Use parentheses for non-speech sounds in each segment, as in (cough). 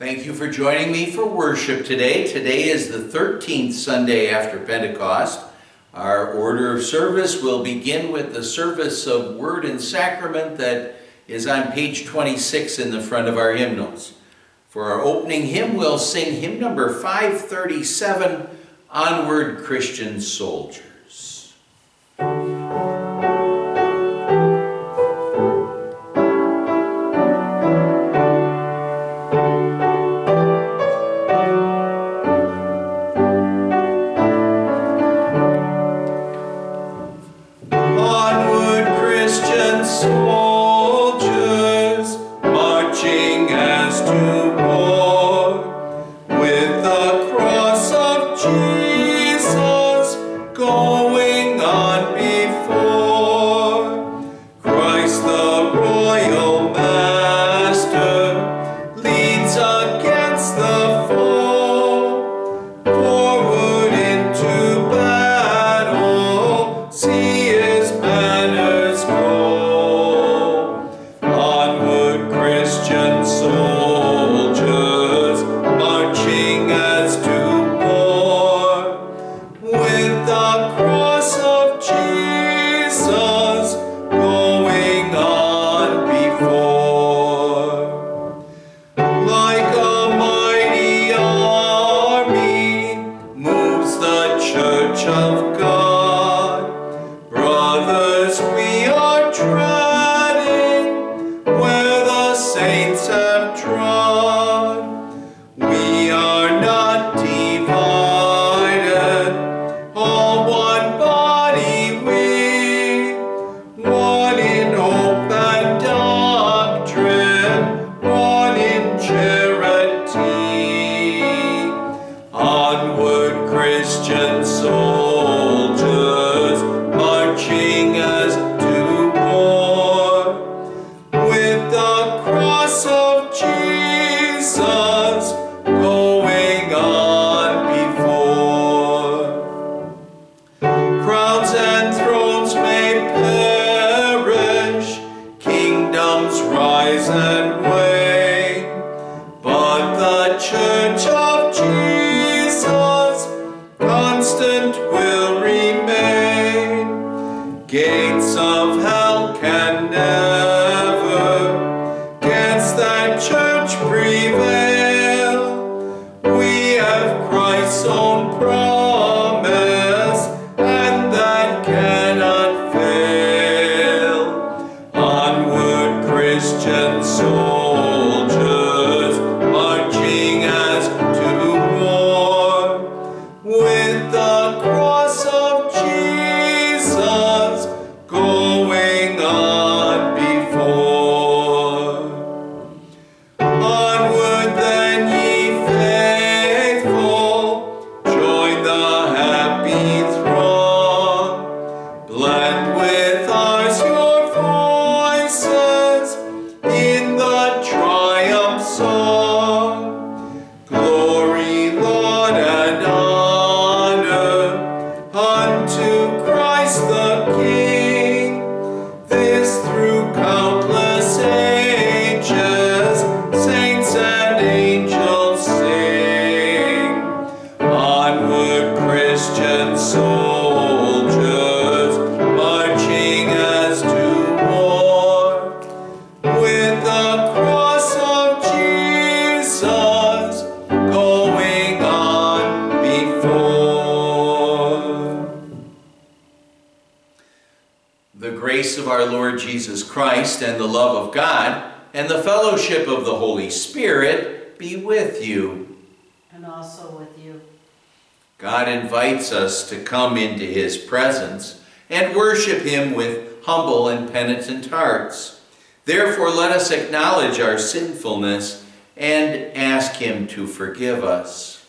Thank you for joining me for worship today. Today is the 13th Sunday after Pentecost. Our order of service will begin with the service of Word and Sacrament that is on page 26 in the front of our hymnals. For our opening hymn, we'll sing hymn number 537, Onward Christian Soldier. Christ and the love of God and the fellowship of the Holy Spirit be with you. And also with you. God invites us to come into his presence and worship him with humble and penitent hearts. Therefore, let us acknowledge our sinfulness and ask him to forgive us.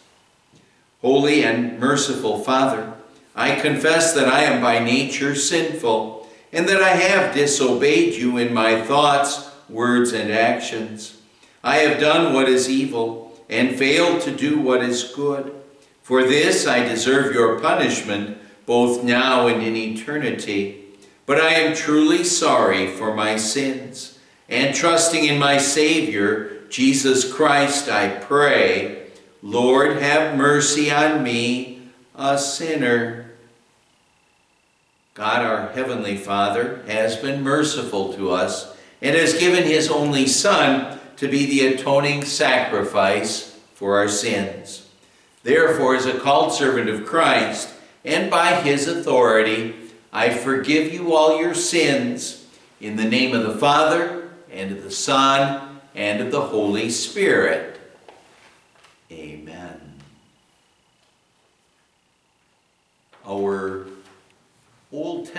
Holy and merciful Father, I confess that I am by nature sinful and that I have disobeyed you in my thoughts, words, and actions. I have done what is evil and failed to do what is good. For this I deserve your punishment, both now and in eternity. But I am truly sorry for my sins, and trusting in my Savior, Jesus Christ, I pray. Lord, have mercy on me, a sinner. God, our Heavenly Father, has been merciful to us and has given His only Son to be the atoning sacrifice for our sins. Therefore, as a called servant of Christ, and by His authority, I forgive you all your sins in the name of the Father, and of the Son, and of the Holy Spirit. Amen. Our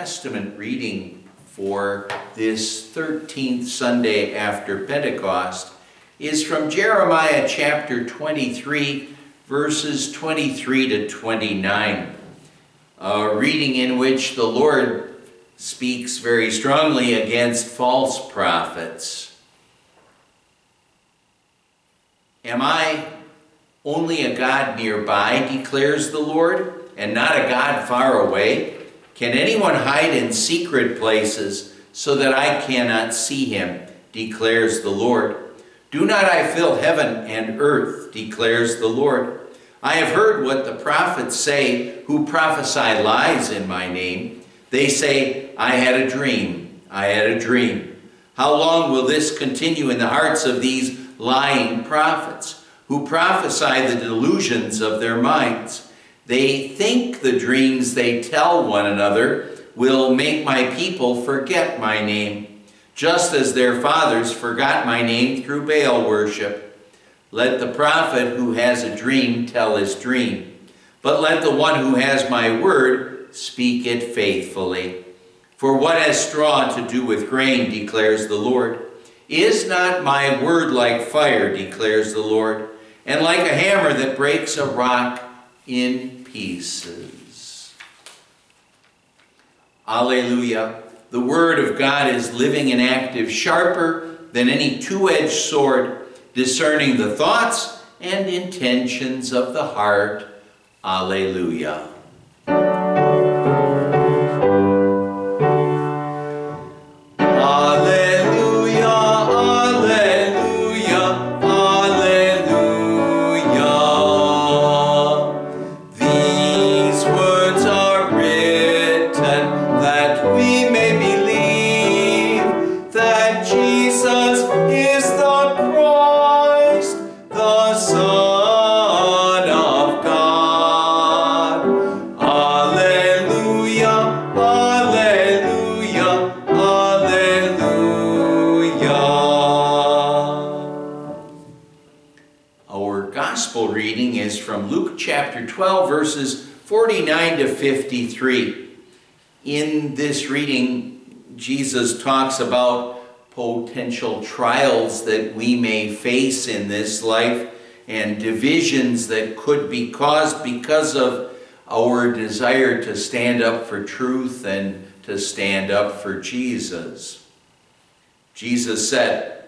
Testament reading for this 13th Sunday after Pentecost is from Jeremiah chapter 23, verses 23 to 29 a reading in which the Lord speaks very strongly against false prophets. Am I only a God nearby, declares the Lord, and not a God far away? Can anyone hide in secret places so that I cannot see him, declares the Lord? Do not I fill heaven and earth, declares the Lord? I have heard what the prophets say who prophesy lies in my name. They say, I had a dream, I had a dream. How long will this continue in the hearts of these lying prophets who prophesy the delusions of their minds? They think the dreams they tell one another will make my people forget my name, just as their fathers forgot my name through Baal worship. Let the prophet who has a dream tell his dream, but let the one who has my word speak it faithfully. For what has straw to do with grain, declares the Lord? Is not my word like fire, declares the Lord, and like a hammer that breaks a rock in pieces? Alleluia. The word of God is living and active, sharper than any two edged sword discerning the thoughts and intentions of the heart. Alleluia. Talks about potential trials that we may face in this life and divisions that could be caused because of our desire to stand up for truth and to stand up for Jesus. Jesus said,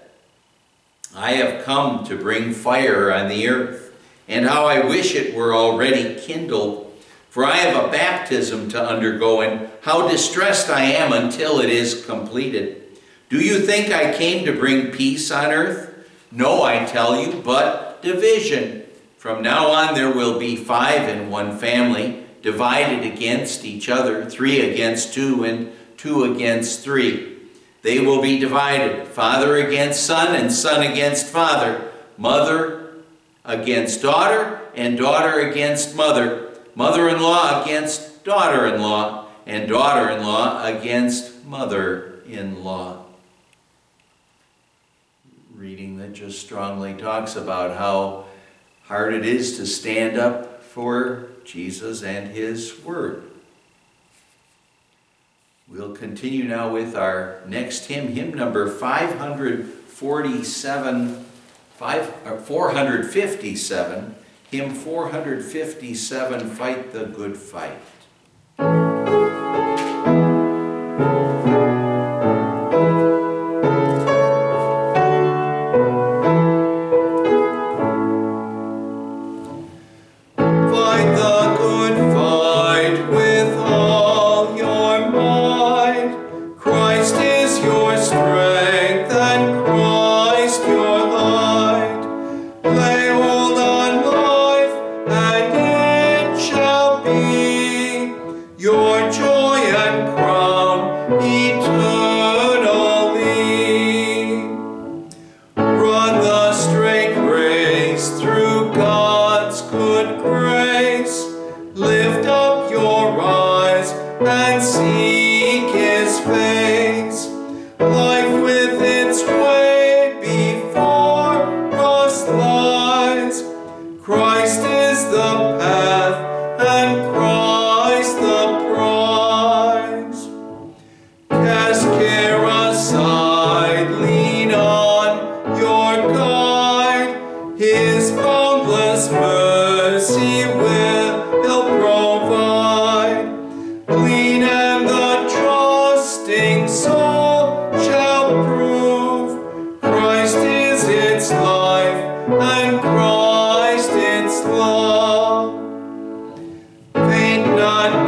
I have come to bring fire on the earth and how I wish it were already kindled. For I have a baptism to undergo, and how distressed I am until it is completed. Do you think I came to bring peace on earth? No, I tell you, but division. From now on there will be five in one family, divided against each other, three against two, and two against three. They will be divided, father against son, and son against father, mother against daughter, and daughter against mother, mother in law against daughter in law, and daughter in law against mother in law. Reading that just strongly talks about how hard it is to stand up for Jesus and His Word. We'll continue now with our next hymn, hymn number 547 five, uh, 457, hymn 457, Fight the Good Fight. Not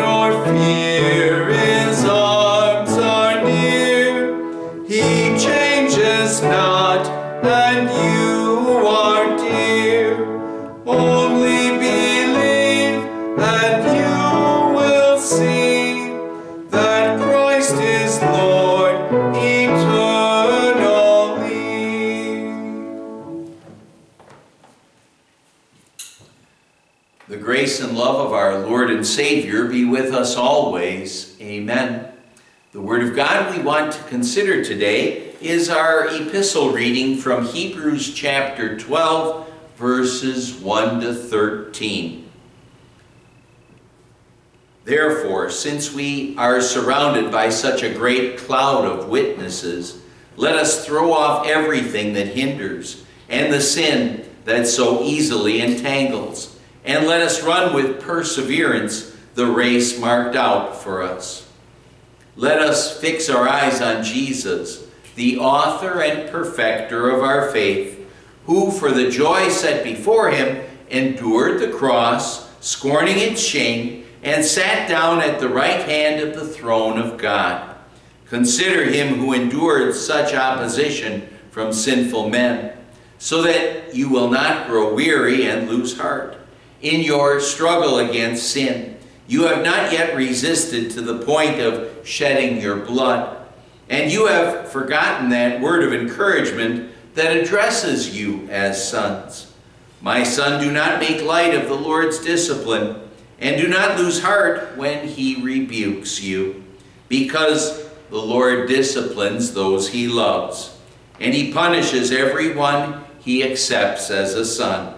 consider today is our epistle reading from Hebrews chapter 12, verses 1 to 13. Therefore, since we are surrounded by such a great cloud of witnesses, let us throw off everything that hinders and the sin that so easily entangles, and let us run with perseverance the race marked out for us. Let us fix our eyes on Jesus, the author and perfecter of our faith, who for the joy set before him endured the cross, scorning its shame, and sat down at the right hand of the throne of God. Consider him who endured such opposition from sinful men, so that you will not grow weary and lose heart. In your struggle against sin, you have not yet resisted to the point of shedding your blood, and you have forgotten that word of encouragement that addresses you as sons. My son, do not make light of the Lord's discipline, and do not lose heart when he rebukes you, because the Lord disciplines those he loves, and he punishes everyone he accepts as a son.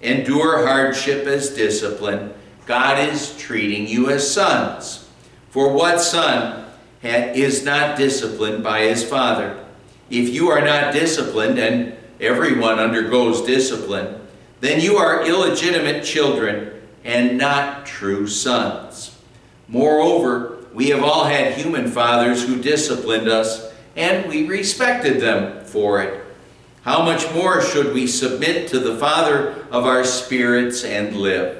Endure hardship as discipline. God is treating you as sons. For what son is not disciplined by his father? If you are not disciplined, and everyone undergoes discipline, then you are illegitimate children and not true sons. Moreover, we have all had human fathers who disciplined us, and we respected them for it. How much more should we submit to the Father of our spirits and live?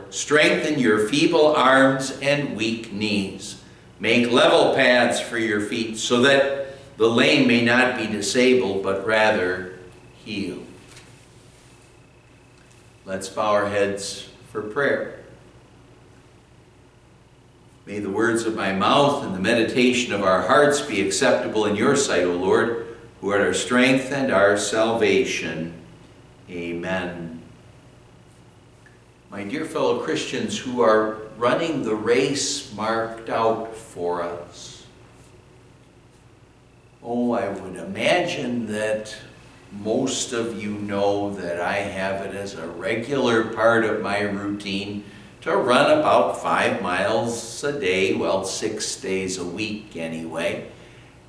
strengthen your feeble arms and weak knees. Make level paths for your feet so that the lame may not be disabled, but rather healed. Let's bow our heads for prayer. May the words of my mouth and the meditation of our hearts be acceptable in your sight, O Lord, who art our strength and our salvation. Amen. My dear fellow Christians who are running the race marked out for us, oh, I would imagine that most of you know that I have it as a regular part of my routine to run about five miles a day, well, six days a week anyway.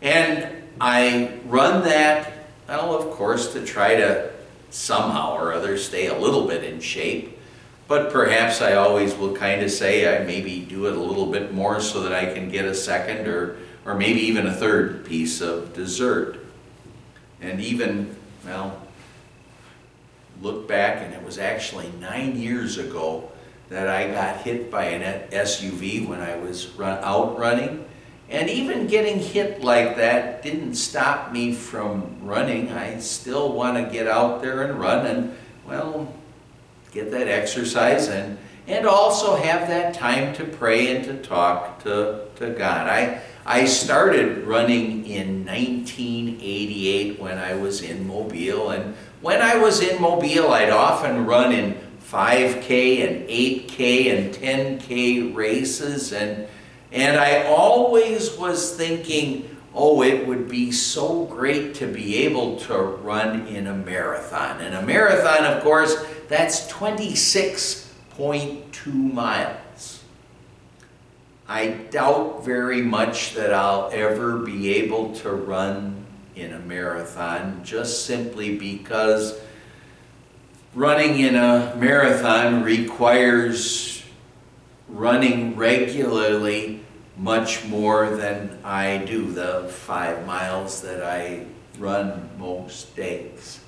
And I run that, well, of course, to try to somehow or other stay a little bit in shape. But perhaps I always will kind of say I maybe do it a little bit more so that I can get a second or, or maybe even a third piece of dessert. And even, well, look back and it was actually nine years ago that I got hit by an SUV when I was run, out running. And even getting hit like that didn't stop me from running. I still want to get out there and run. And, well, get that exercise and, and also have that time to pray and to talk to, to God. I, I started running in 1988 when I was in Mobile, and when I was in Mobile, I'd often run in 5K and 8K and 10K races, and, and I always was thinking, oh, it would be so great to be able to run in a marathon. And a marathon, of course, that's 26.2 miles. I doubt very much that I'll ever be able to run in a marathon just simply because running in a marathon requires running regularly much more than I do the five miles that I run most days.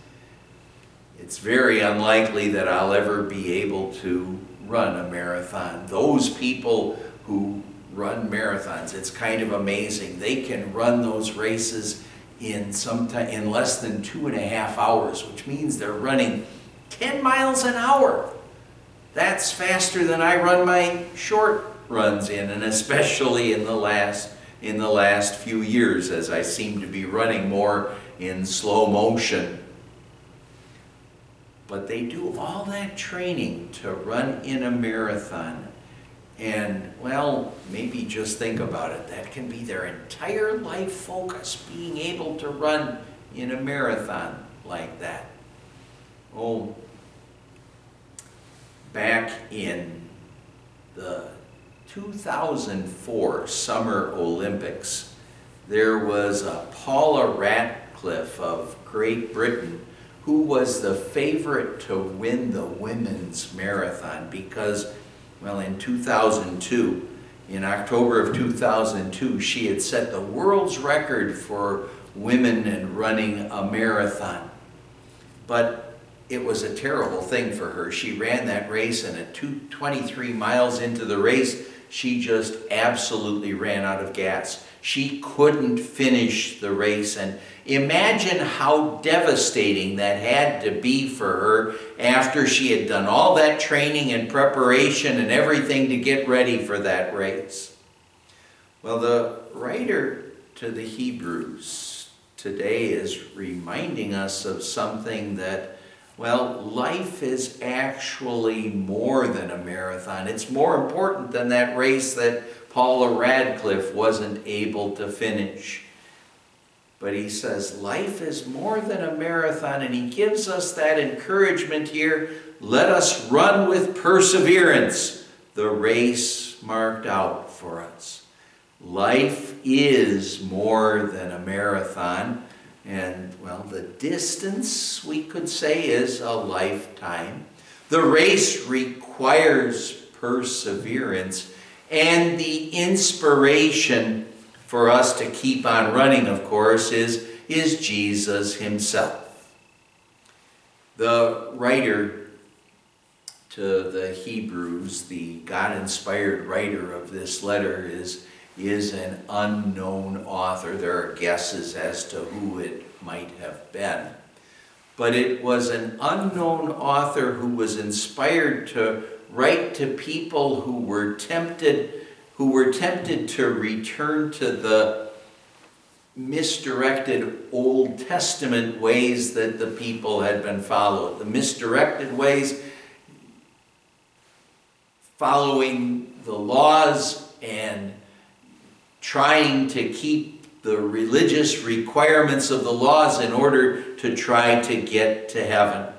It's very unlikely that I'll ever be able to run a marathon. Those people who run marathons, it's kind of amazing. They can run those races in some time, in less than two and a half hours, which means they're running 10 miles an hour. That's faster than I run my short runs in, and especially in the last in the last few years as I seem to be running more in slow motion. But they do all that training to run in a marathon. And, well, maybe just think about it. That can be their entire life focus, being able to run in a marathon like that. Oh, back in the 2004 Summer Olympics, there was a Paula Radcliffe of Great Britain who was the favorite to win the women's marathon because, well, in 2002, in October of 2002, she had set the world's record for women in running a marathon. But it was a terrible thing for her. She ran that race, and at 23 miles into the race, she just absolutely ran out of gas. She couldn't finish the race, and imagine how devastating that had to be for her after she had done all that training and preparation and everything to get ready for that race. Well, the writer to the Hebrews today is reminding us of something that well, life is actually more than a marathon. It's more important than that race that Paula Radcliffe wasn't able to finish. But he says life is more than a marathon, and he gives us that encouragement here. Let us run with perseverance the race marked out for us. Life is more than a marathon. And, well, the distance, we could say, is a lifetime. The race requires perseverance, and the inspiration for us to keep on running, of course, is, is Jesus himself. The writer to the Hebrews, the God inspired writer of this letter, is is an unknown author. There are guesses as to who it might have been. But it was an unknown author who was inspired to write to people who were tempted, who were tempted to return to the misdirected Old Testament ways that the people had been followed. The misdirected ways following the laws and trying to keep the religious requirements of the laws in order to try to get to heaven.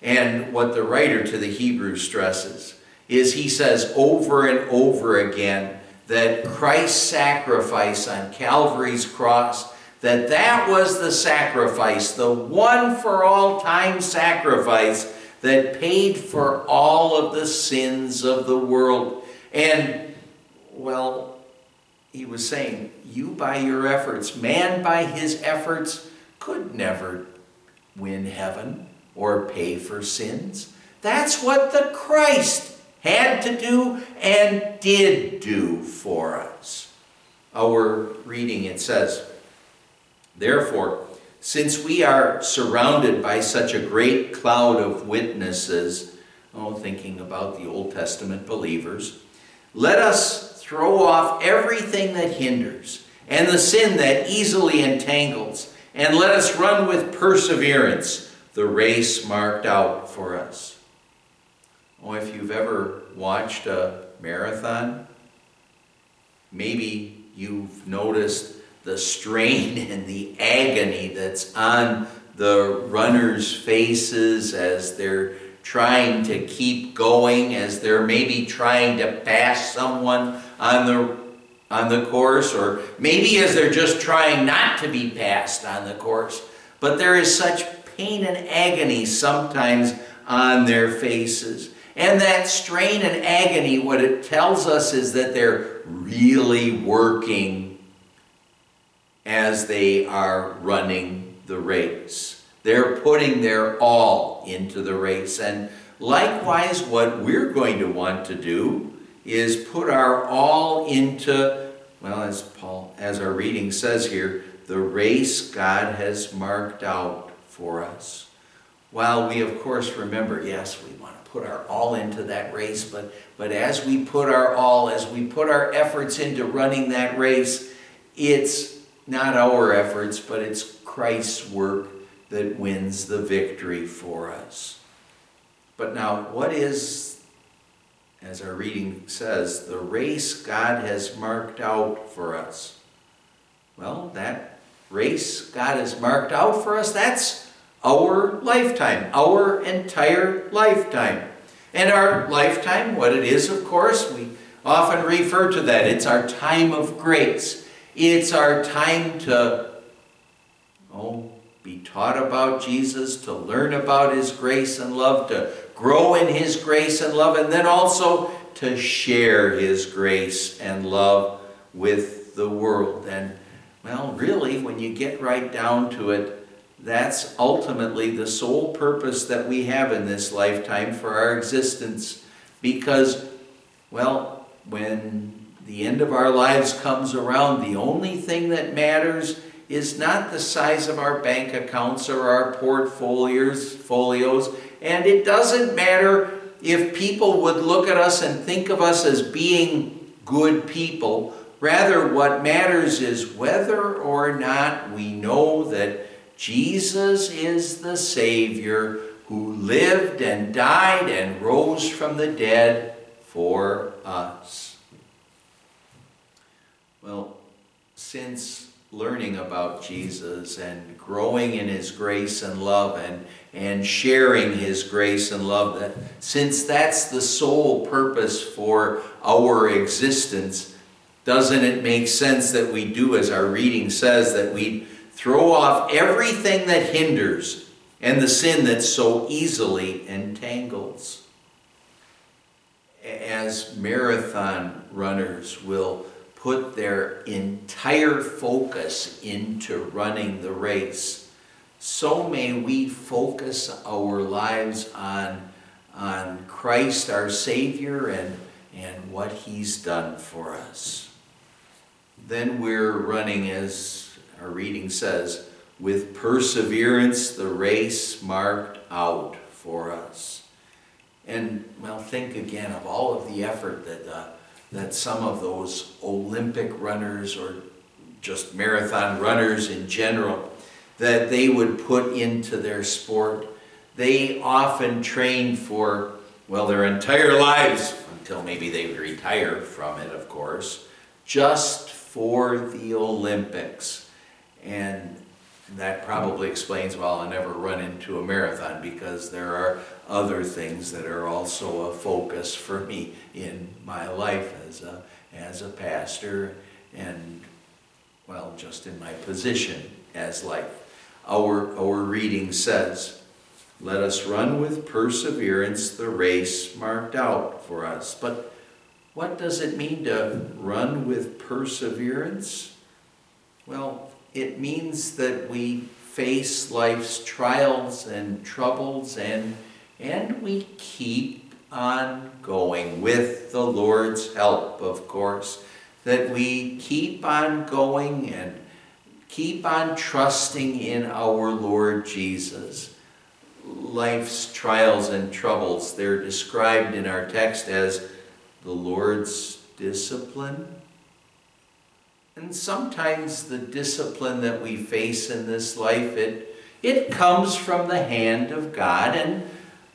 And what the writer to the Hebrews stresses is he says over and over again that Christ's sacrifice on Calvary's cross that that was the sacrifice, the one for all time sacrifice that paid for all of the sins of the world. And, well, he was saying, You by your efforts, man by his efforts, could never win heaven or pay for sins. That's what the Christ had to do and did do for us. Our reading it says, Therefore, since we are surrounded by such a great cloud of witnesses, oh, thinking about the Old Testament believers, let us throw off everything that hinders and the sin that easily entangles, and let us run with perseverance the race marked out for us. Oh, if you've ever watched a marathon, maybe you've noticed the strain (laughs) and the agony that's on the runners' faces as they're trying to keep going, as they're maybe trying to pass someone on the on the course, or maybe as they're just trying not to be passed on the course. But there is such pain and agony sometimes on their faces. And that strain and agony, what it tells us is that they're really working as they are running the race. They're putting their all into the race. And likewise, what we're going to want to do is put our all into, well, as Paul, as our reading says here, the race God has marked out for us. While we, of course, remember, yes, we want to put our all into that race, but, but as we put our all, as we put our efforts into running that race, it's not our efforts, but it's Christ's work that wins the victory for us. But now, what is, as our reading says, the race God has marked out for us? Well, that race God has marked out for us, that's our lifetime, our entire lifetime. And our lifetime, what it is, of course, we often refer to that. It's our time of grace. It's our time to, oh, be taught about Jesus, to learn about His grace and love, to grow in His grace and love, and then also to share His grace and love with the world. And, well, really, when you get right down to it, that's ultimately the sole purpose that we have in this lifetime for our existence. Because, well, when the end of our lives comes around, the only thing that matters is not the size of our bank accounts or our portfolios, folios, and it doesn't matter if people would look at us and think of us as being good people. Rather, what matters is whether or not we know that Jesus is the Savior who lived and died and rose from the dead for us. Well, since learning about Jesus and growing in his grace and love and, and sharing his grace and love, that since that's the sole purpose for our existence, doesn't it make sense that we do, as our reading says, that we throw off everything that hinders and the sin that so easily entangles? As marathon runners will put their entire focus into running the race, so may we focus our lives on, on Christ our Savior and, and what He's done for us. Then we're running, as our reading says, with perseverance the race marked out for us. And, well, think again of all of the effort that uh, that some of those Olympic runners or just marathon runners in general, that they would put into their sport. They often train for, well, their entire lives, until maybe they retire from it, of course, just for the Olympics. And that probably explains why I'll never run into a marathon because there are other things that are also a focus for me in my life as a, as a pastor and, well, just in my position as life. Our, our reading says, Let us run with perseverance the race marked out for us. But what does it mean to run with perseverance? Well, it means that we face life's trials and troubles and, and we keep on going with the Lord's help, of course. That we keep on going and keep on trusting in our Lord Jesus. life's trials and troubles, they're described in our text as the Lord's discipline. And sometimes the discipline that we face in this life, it, it comes from the hand of God. And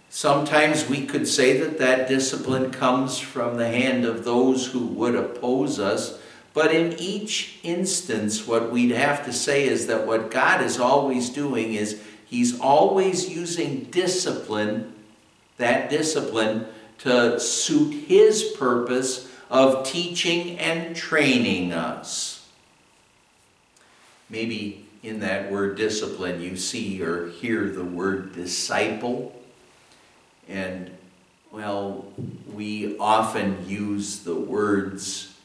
sometimes we could say that that discipline comes from the hand of those who would oppose us. But in each instance, what we'd have to say is that what God is always doing is He's always using discipline, that discipline, to suit His purpose of teaching and training us. Maybe in that word discipline, you see or hear the word disciple. And, well, we often use the words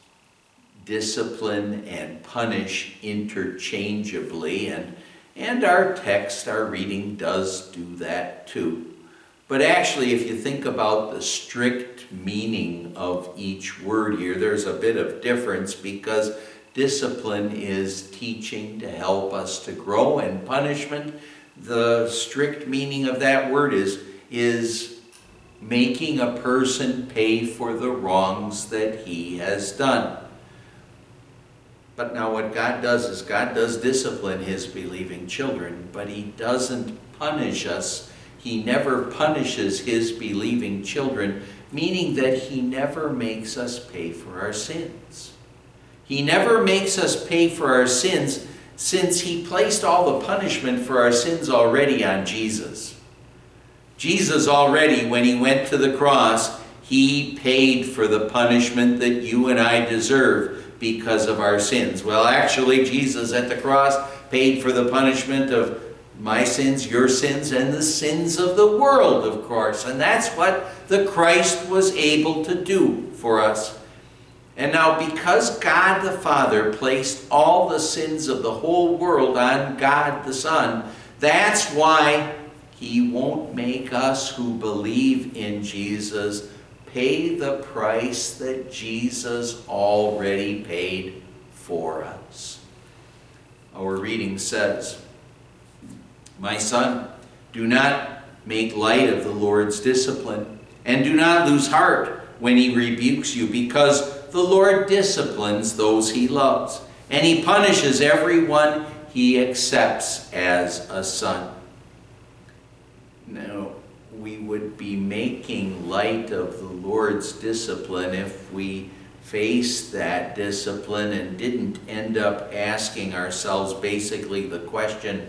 discipline and punish interchangeably, and, and our text, our reading, does do that too. But actually, if you think about the strict meaning of each word here, there's a bit of difference because discipline is teaching to help us to grow, and punishment, the strict meaning of that word is, is making a person pay for the wrongs that he has done. But now, what God does is God does discipline his believing children, but he doesn't punish us he never punishes his believing children, meaning that he never makes us pay for our sins. He never makes us pay for our sins since he placed all the punishment for our sins already on Jesus. Jesus already, when he went to the cross, he paid for the punishment that you and I deserve because of our sins. Well, actually, Jesus at the cross paid for the punishment of my sins, your sins, and the sins of the world, of course. And that's what the Christ was able to do for us. And now, because God the Father placed all the sins of the whole world on God the Son, that's why He won't make us who believe in Jesus pay the price that Jesus already paid for us. Our reading says, my son, do not make light of the Lord's discipline, and do not lose heart when he rebukes you, because the Lord disciplines those he loves, and he punishes everyone he accepts as a son. Now, we would be making light of the Lord's discipline if we faced that discipline and didn't end up asking ourselves basically the question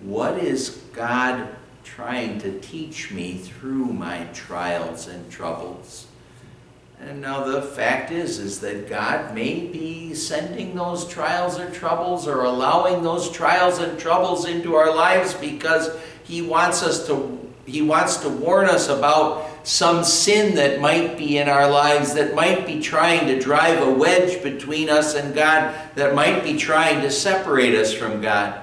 what is God trying to teach me through my trials and troubles? And now the fact is, is that God may be sending those trials or troubles or allowing those trials and troubles into our lives because He wants us to He wants to warn us about some sin that might be in our lives that might be trying to drive a wedge between us and God, that might be trying to separate us from God.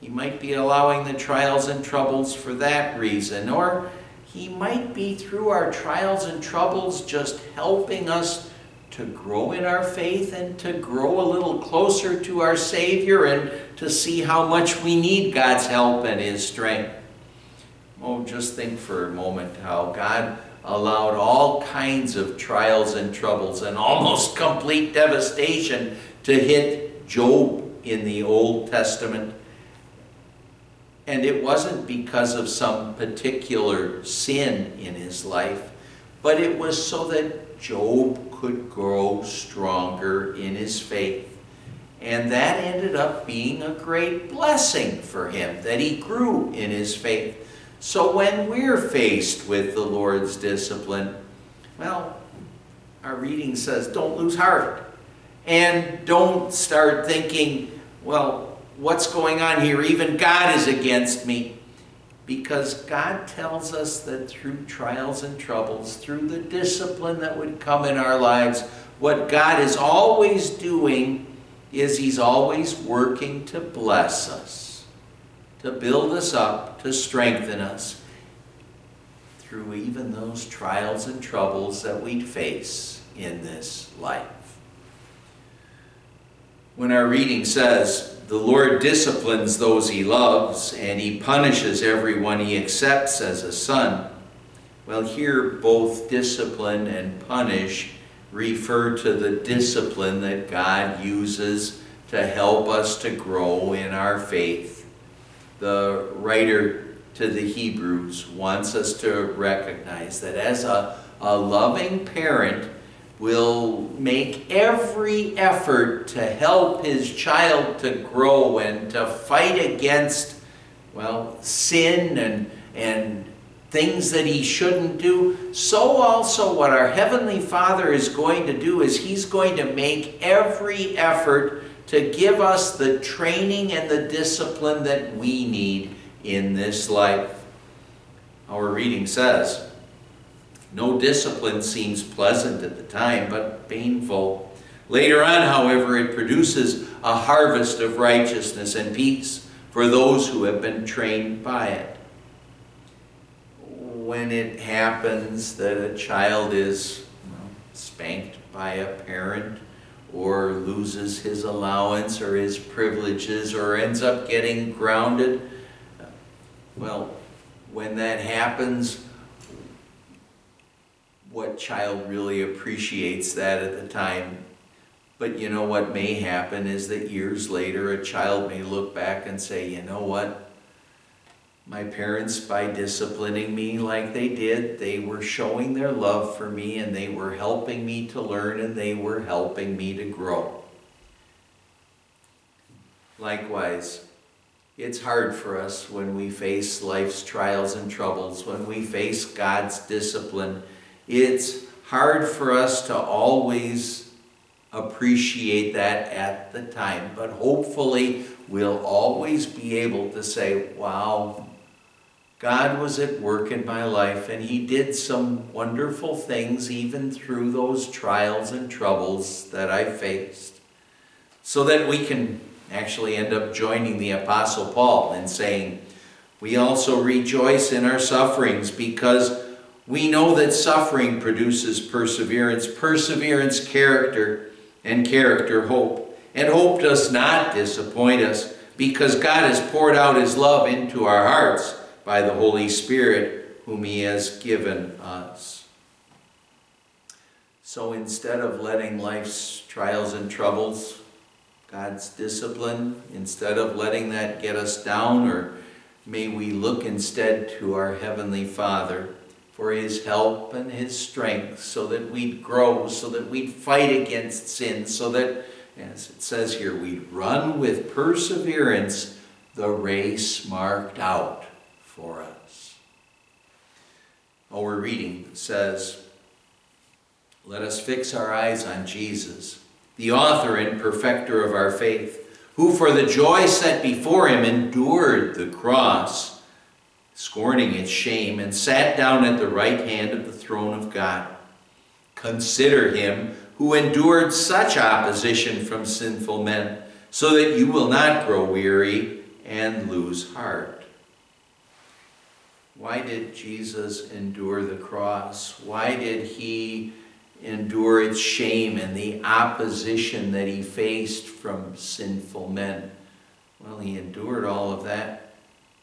He might be allowing the trials and troubles for that reason, or He might be through our trials and troubles just helping us to grow in our faith and to grow a little closer to our Savior and to see how much we need God's help and His strength. Oh, just think for a moment how God allowed all kinds of trials and troubles and almost complete devastation to hit Job in the Old Testament. And it wasn't because of some particular sin in his life, but it was so that Job could grow stronger in his faith. And that ended up being a great blessing for him, that he grew in his faith. So when we're faced with the Lord's discipline, well, our reading says don't lose heart. And don't start thinking, well, what's going on here? Even God is against me. Because God tells us that through trials and troubles, through the discipline that would come in our lives, what God is always doing is He's always working to bless us, to build us up, to strengthen us through even those trials and troubles that we face in this life. When our reading says, the Lord disciplines those he loves, and he punishes everyone he accepts as a son. Well, here both discipline and punish refer to the discipline that God uses to help us to grow in our faith. The writer to the Hebrews wants us to recognize that as a, a loving parent will make every effort to help his child to grow and to fight against, well, sin and, and things that he shouldn't do, so also what our Heavenly Father is going to do is He's going to make every effort to give us the training and the discipline that we need in this life. Our reading says, No discipline seems pleasant at the time, but painful. Later on, however, it produces a harvest of righteousness and peace for those who have been trained by it. When it happens that a child is spanked by a parent, or loses his allowance or his privileges, or ends up getting grounded, well, when that happens, what child really appreciates that at the time? But you know what may happen is that years later, a child may look back and say, you know what? My parents, by disciplining me like they did, they were showing their love for me and they were helping me to learn and they were helping me to grow. Likewise, it's hard for us when we face life's trials and troubles, when we face God's discipline. It's hard for us to always appreciate that at the time, but hopefully we'll always be able to say, wow, God was at work in my life and He did some wonderful things even through those trials and troubles that I faced. So that we can actually end up joining the Apostle Paul in saying, We also rejoice in our sufferings because we know that suffering produces perseverance, perseverance, character, and character, hope. And hope does not disappoint us because God has poured out His love into our hearts by the Holy Spirit, whom He has given us. So instead of letting life's trials and troubles God's discipline, instead of letting that get us down, or may we look instead to our Heavenly Father for His help and His strength so that we'd grow, so that we'd fight against sin, so that, as it says here, we'd run with perseverance the race marked out for us. Oh, our reading says, Let us fix our eyes on Jesus the author and perfecter of our faith, who for the joy set before him endured the cross, scorning its shame, and sat down at the right hand of the throne of God. Consider him who endured such opposition from sinful men, so that you will not grow weary and lose heart. Why did Jesus endure the cross? Why did he endure its shame and the opposition that he faced from sinful men. Well, he endured all of that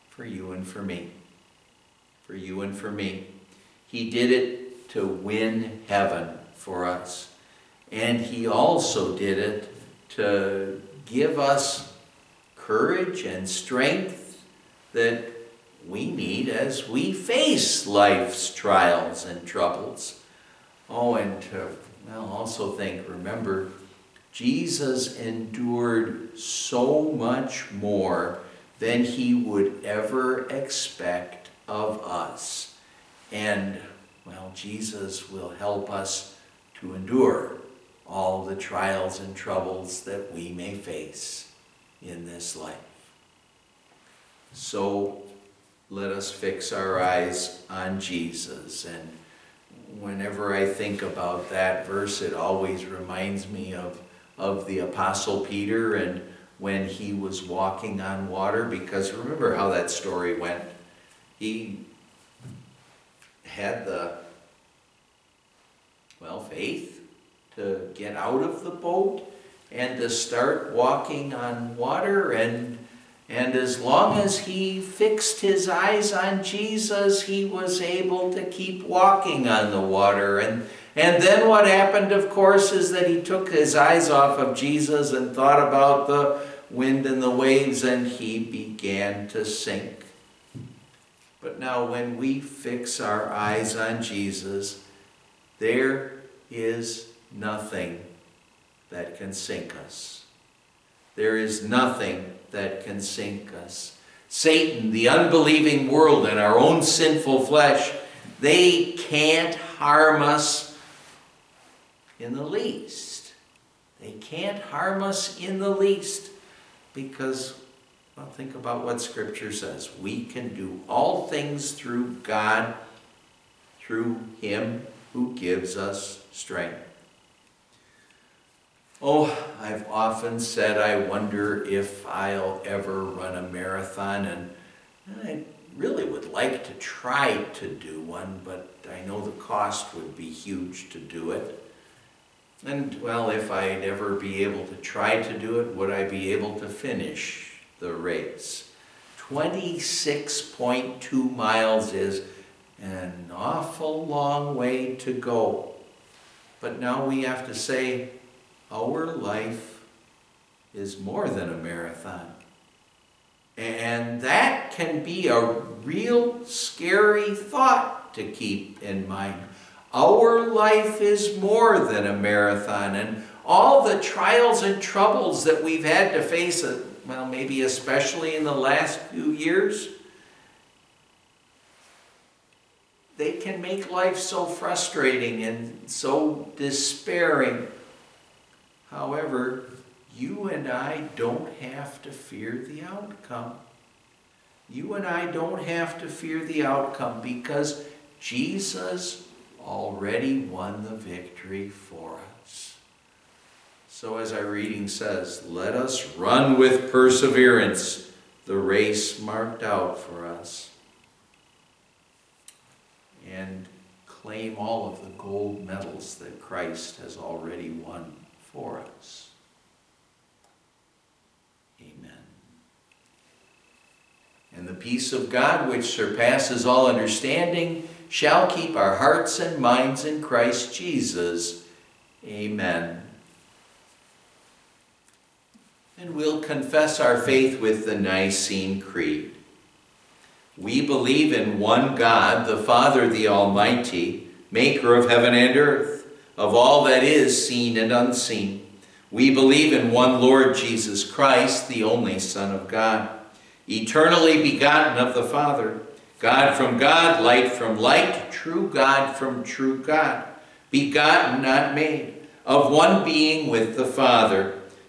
for you and for me. For you and for me. He did it to win heaven for us. And he also did it to give us courage and strength that we need as we face life's trials and troubles. Oh, and to well, also think, remember, Jesus endured so much more than he would ever expect of us. And, well, Jesus will help us to endure all the trials and troubles that we may face in this life. So let us fix our eyes on Jesus and whenever I think about that verse, it always reminds me of, of the Apostle Peter and when he was walking on water, because remember how that story went. He had the, well, faith to get out of the boat, and to start walking on water and and as long as he fixed his eyes on Jesus, he was able to keep walking on the water. And, and then what happened, of course, is that he took his eyes off of Jesus and thought about the wind and the waves, and he began to sink. But now, when we fix our eyes on Jesus, there is nothing that can sink us. There is nothing that can sink us. Satan, the unbelieving world, and our own sinful flesh, they can't harm us in the least. They can't harm us in the least because, well, think about what Scripture says. We can do all things through God, through Him who gives us strength. Oh, I've often said I wonder if I'll ever run a marathon, and I really would like to try to do one, but I know the cost would be huge to do it. And, well, if I'd ever be able to try to do it, would I be able to finish the race? 26.2 miles is an awful long way to go. But now we have to say, our life is more than a marathon. And that can be a real scary thought to keep in mind. Our life is more than a marathon, and all the trials and troubles that we've had to face, well, maybe especially in the last few years, they can make life so frustrating and so despairing. However, you and I don't have to fear the outcome. You and I don't have to fear the outcome because Jesus already won the victory for us. So, as our reading says, let us run with perseverance the race marked out for us and claim all of the gold medals that Christ has already won for us. Amen. And the peace of God, which surpasses all understanding, shall keep our hearts and minds in Christ Jesus. Amen. And we'll confess our faith with the Nicene Creed. We believe in one God, the Father, the Almighty, maker of heaven and earth of all that is seen and unseen. We believe in one Lord Jesus Christ, the only Son of God, eternally begotten of the Father, God from God, light from light, true God from true God, begotten, not made, of one being with the Father.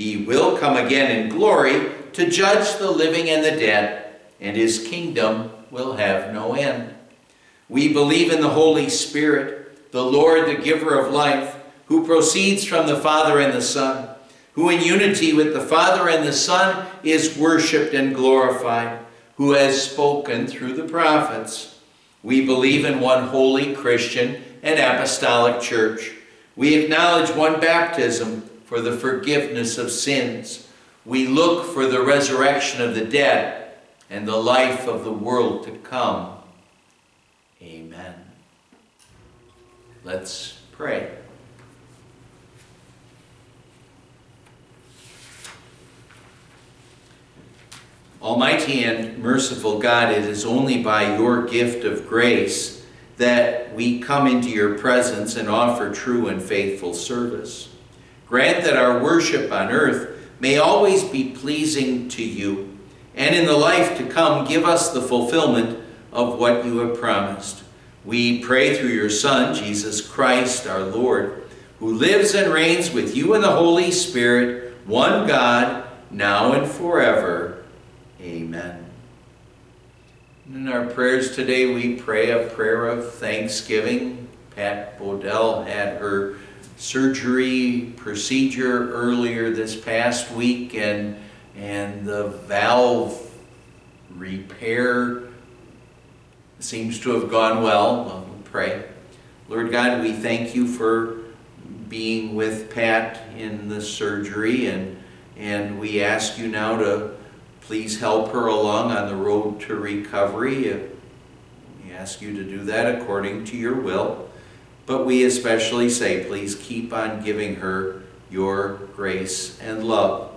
He will come again in glory to judge the living and the dead, and his kingdom will have no end. We believe in the Holy Spirit the Lord, the giver of life, who proceeds from the Father and the Son, who in unity with the Father and the Son is worshiped and glorified, who has spoken through the prophets. We believe in one holy Christian and apostolic church. We acknowledge one baptism for the forgiveness of sins. We look for the resurrection of the dead and the life of the world to come. Amen. Let's pray. Almighty and merciful God, it is only by your gift of grace that we come into your presence and offer true and faithful service. Grant that our worship on earth may always be pleasing to you, and in the life to come, give us the fulfillment of what you have promised. We pray through your Son, Jesus Christ, our Lord, who lives and reigns with you in the Holy Spirit, one God, now and forever. Amen. In our prayers today, we pray a prayer of thanksgiving. Pat Bodell had her surgery procedure earlier this past week, and, and the valve repair seems to have gone well. Well, we pray. Lord God, we thank you for being with Pat in the surgery, and, and we ask you now to please help her along on the road to recovery. We ask you to do that according to your will. But we especially say, please keep on giving her your grace and love,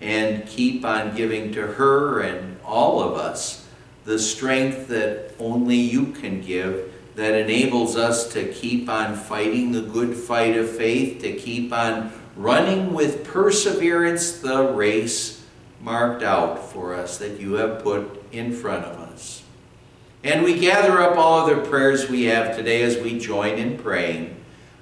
and keep on giving to her and all of us the strength that only you can give that enables us to keep on fighting the good fight of faith, to keep on running with perseverance the race marked out for us that you have put in front of us. And we gather up all other prayers we have today as we join in praying.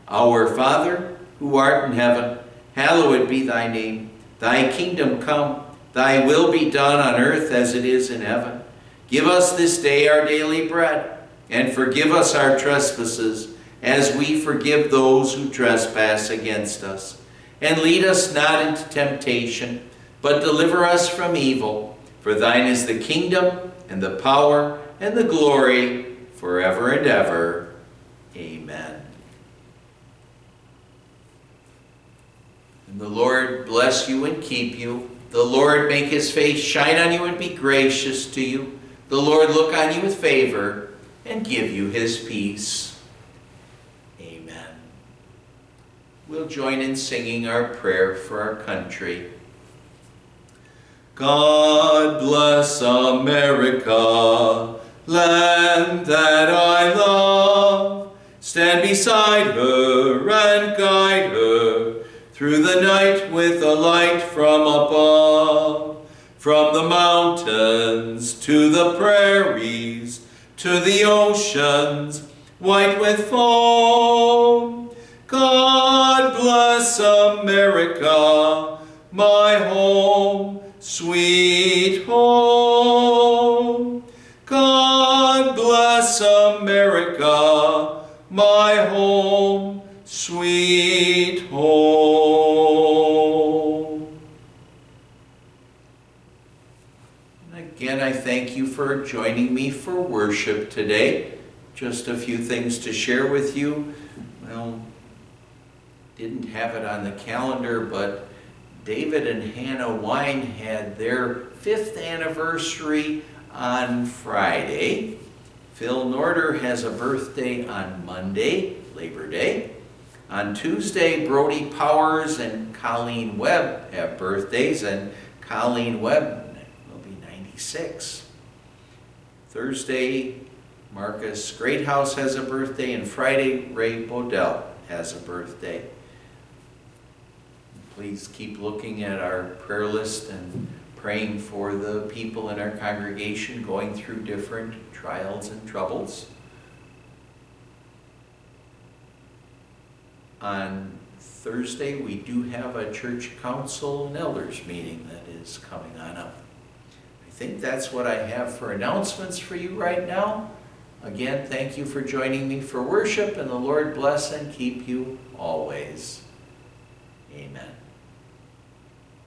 Our Father, who art in heaven, hallowed be thy name. Thy kingdom come, thy will be done on earth as it is in heaven. Give us this day our daily bread, and forgive us our trespasses, as we forgive those who trespass against us. And lead us not into temptation, but deliver us from evil. For thine is the kingdom, and the power, and the glory, forever and ever. Amen. And the Lord bless you and keep you. The Lord make his face shine on you and be gracious to you. The Lord look on you with favor and give you his peace. Amen. We'll join in singing our prayer for our country. God bless America, land that I love. Stand beside her and guide her through the night with a light from above. From the mountains to the prairies, to the oceans white with foam. God bless America, my home, sweet home. America, my home, sweet home. And again, I thank you for joining me for worship today. Just a few things to share with you. Well, didn't have it on the calendar, but David and Hannah Wine had their fifth anniversary on Friday. Phil Norder has a birthday on Monday, Labor Day. On Tuesday, Brody Powers and Colleen Webb have birthdays, and Colleen Webb will be 96. Thursday, Marcus Greathouse has a birthday, and Friday, Ray Bodell has a birthday. Please keep looking at our prayer list and praying for the people in our congregation going through different trials and troubles. On Thursday, we do have a church council and elders meeting that is coming on up. I think that's what I have for announcements for you right now. Again, thank you for joining me for worship, and the Lord bless and keep you always. Amen.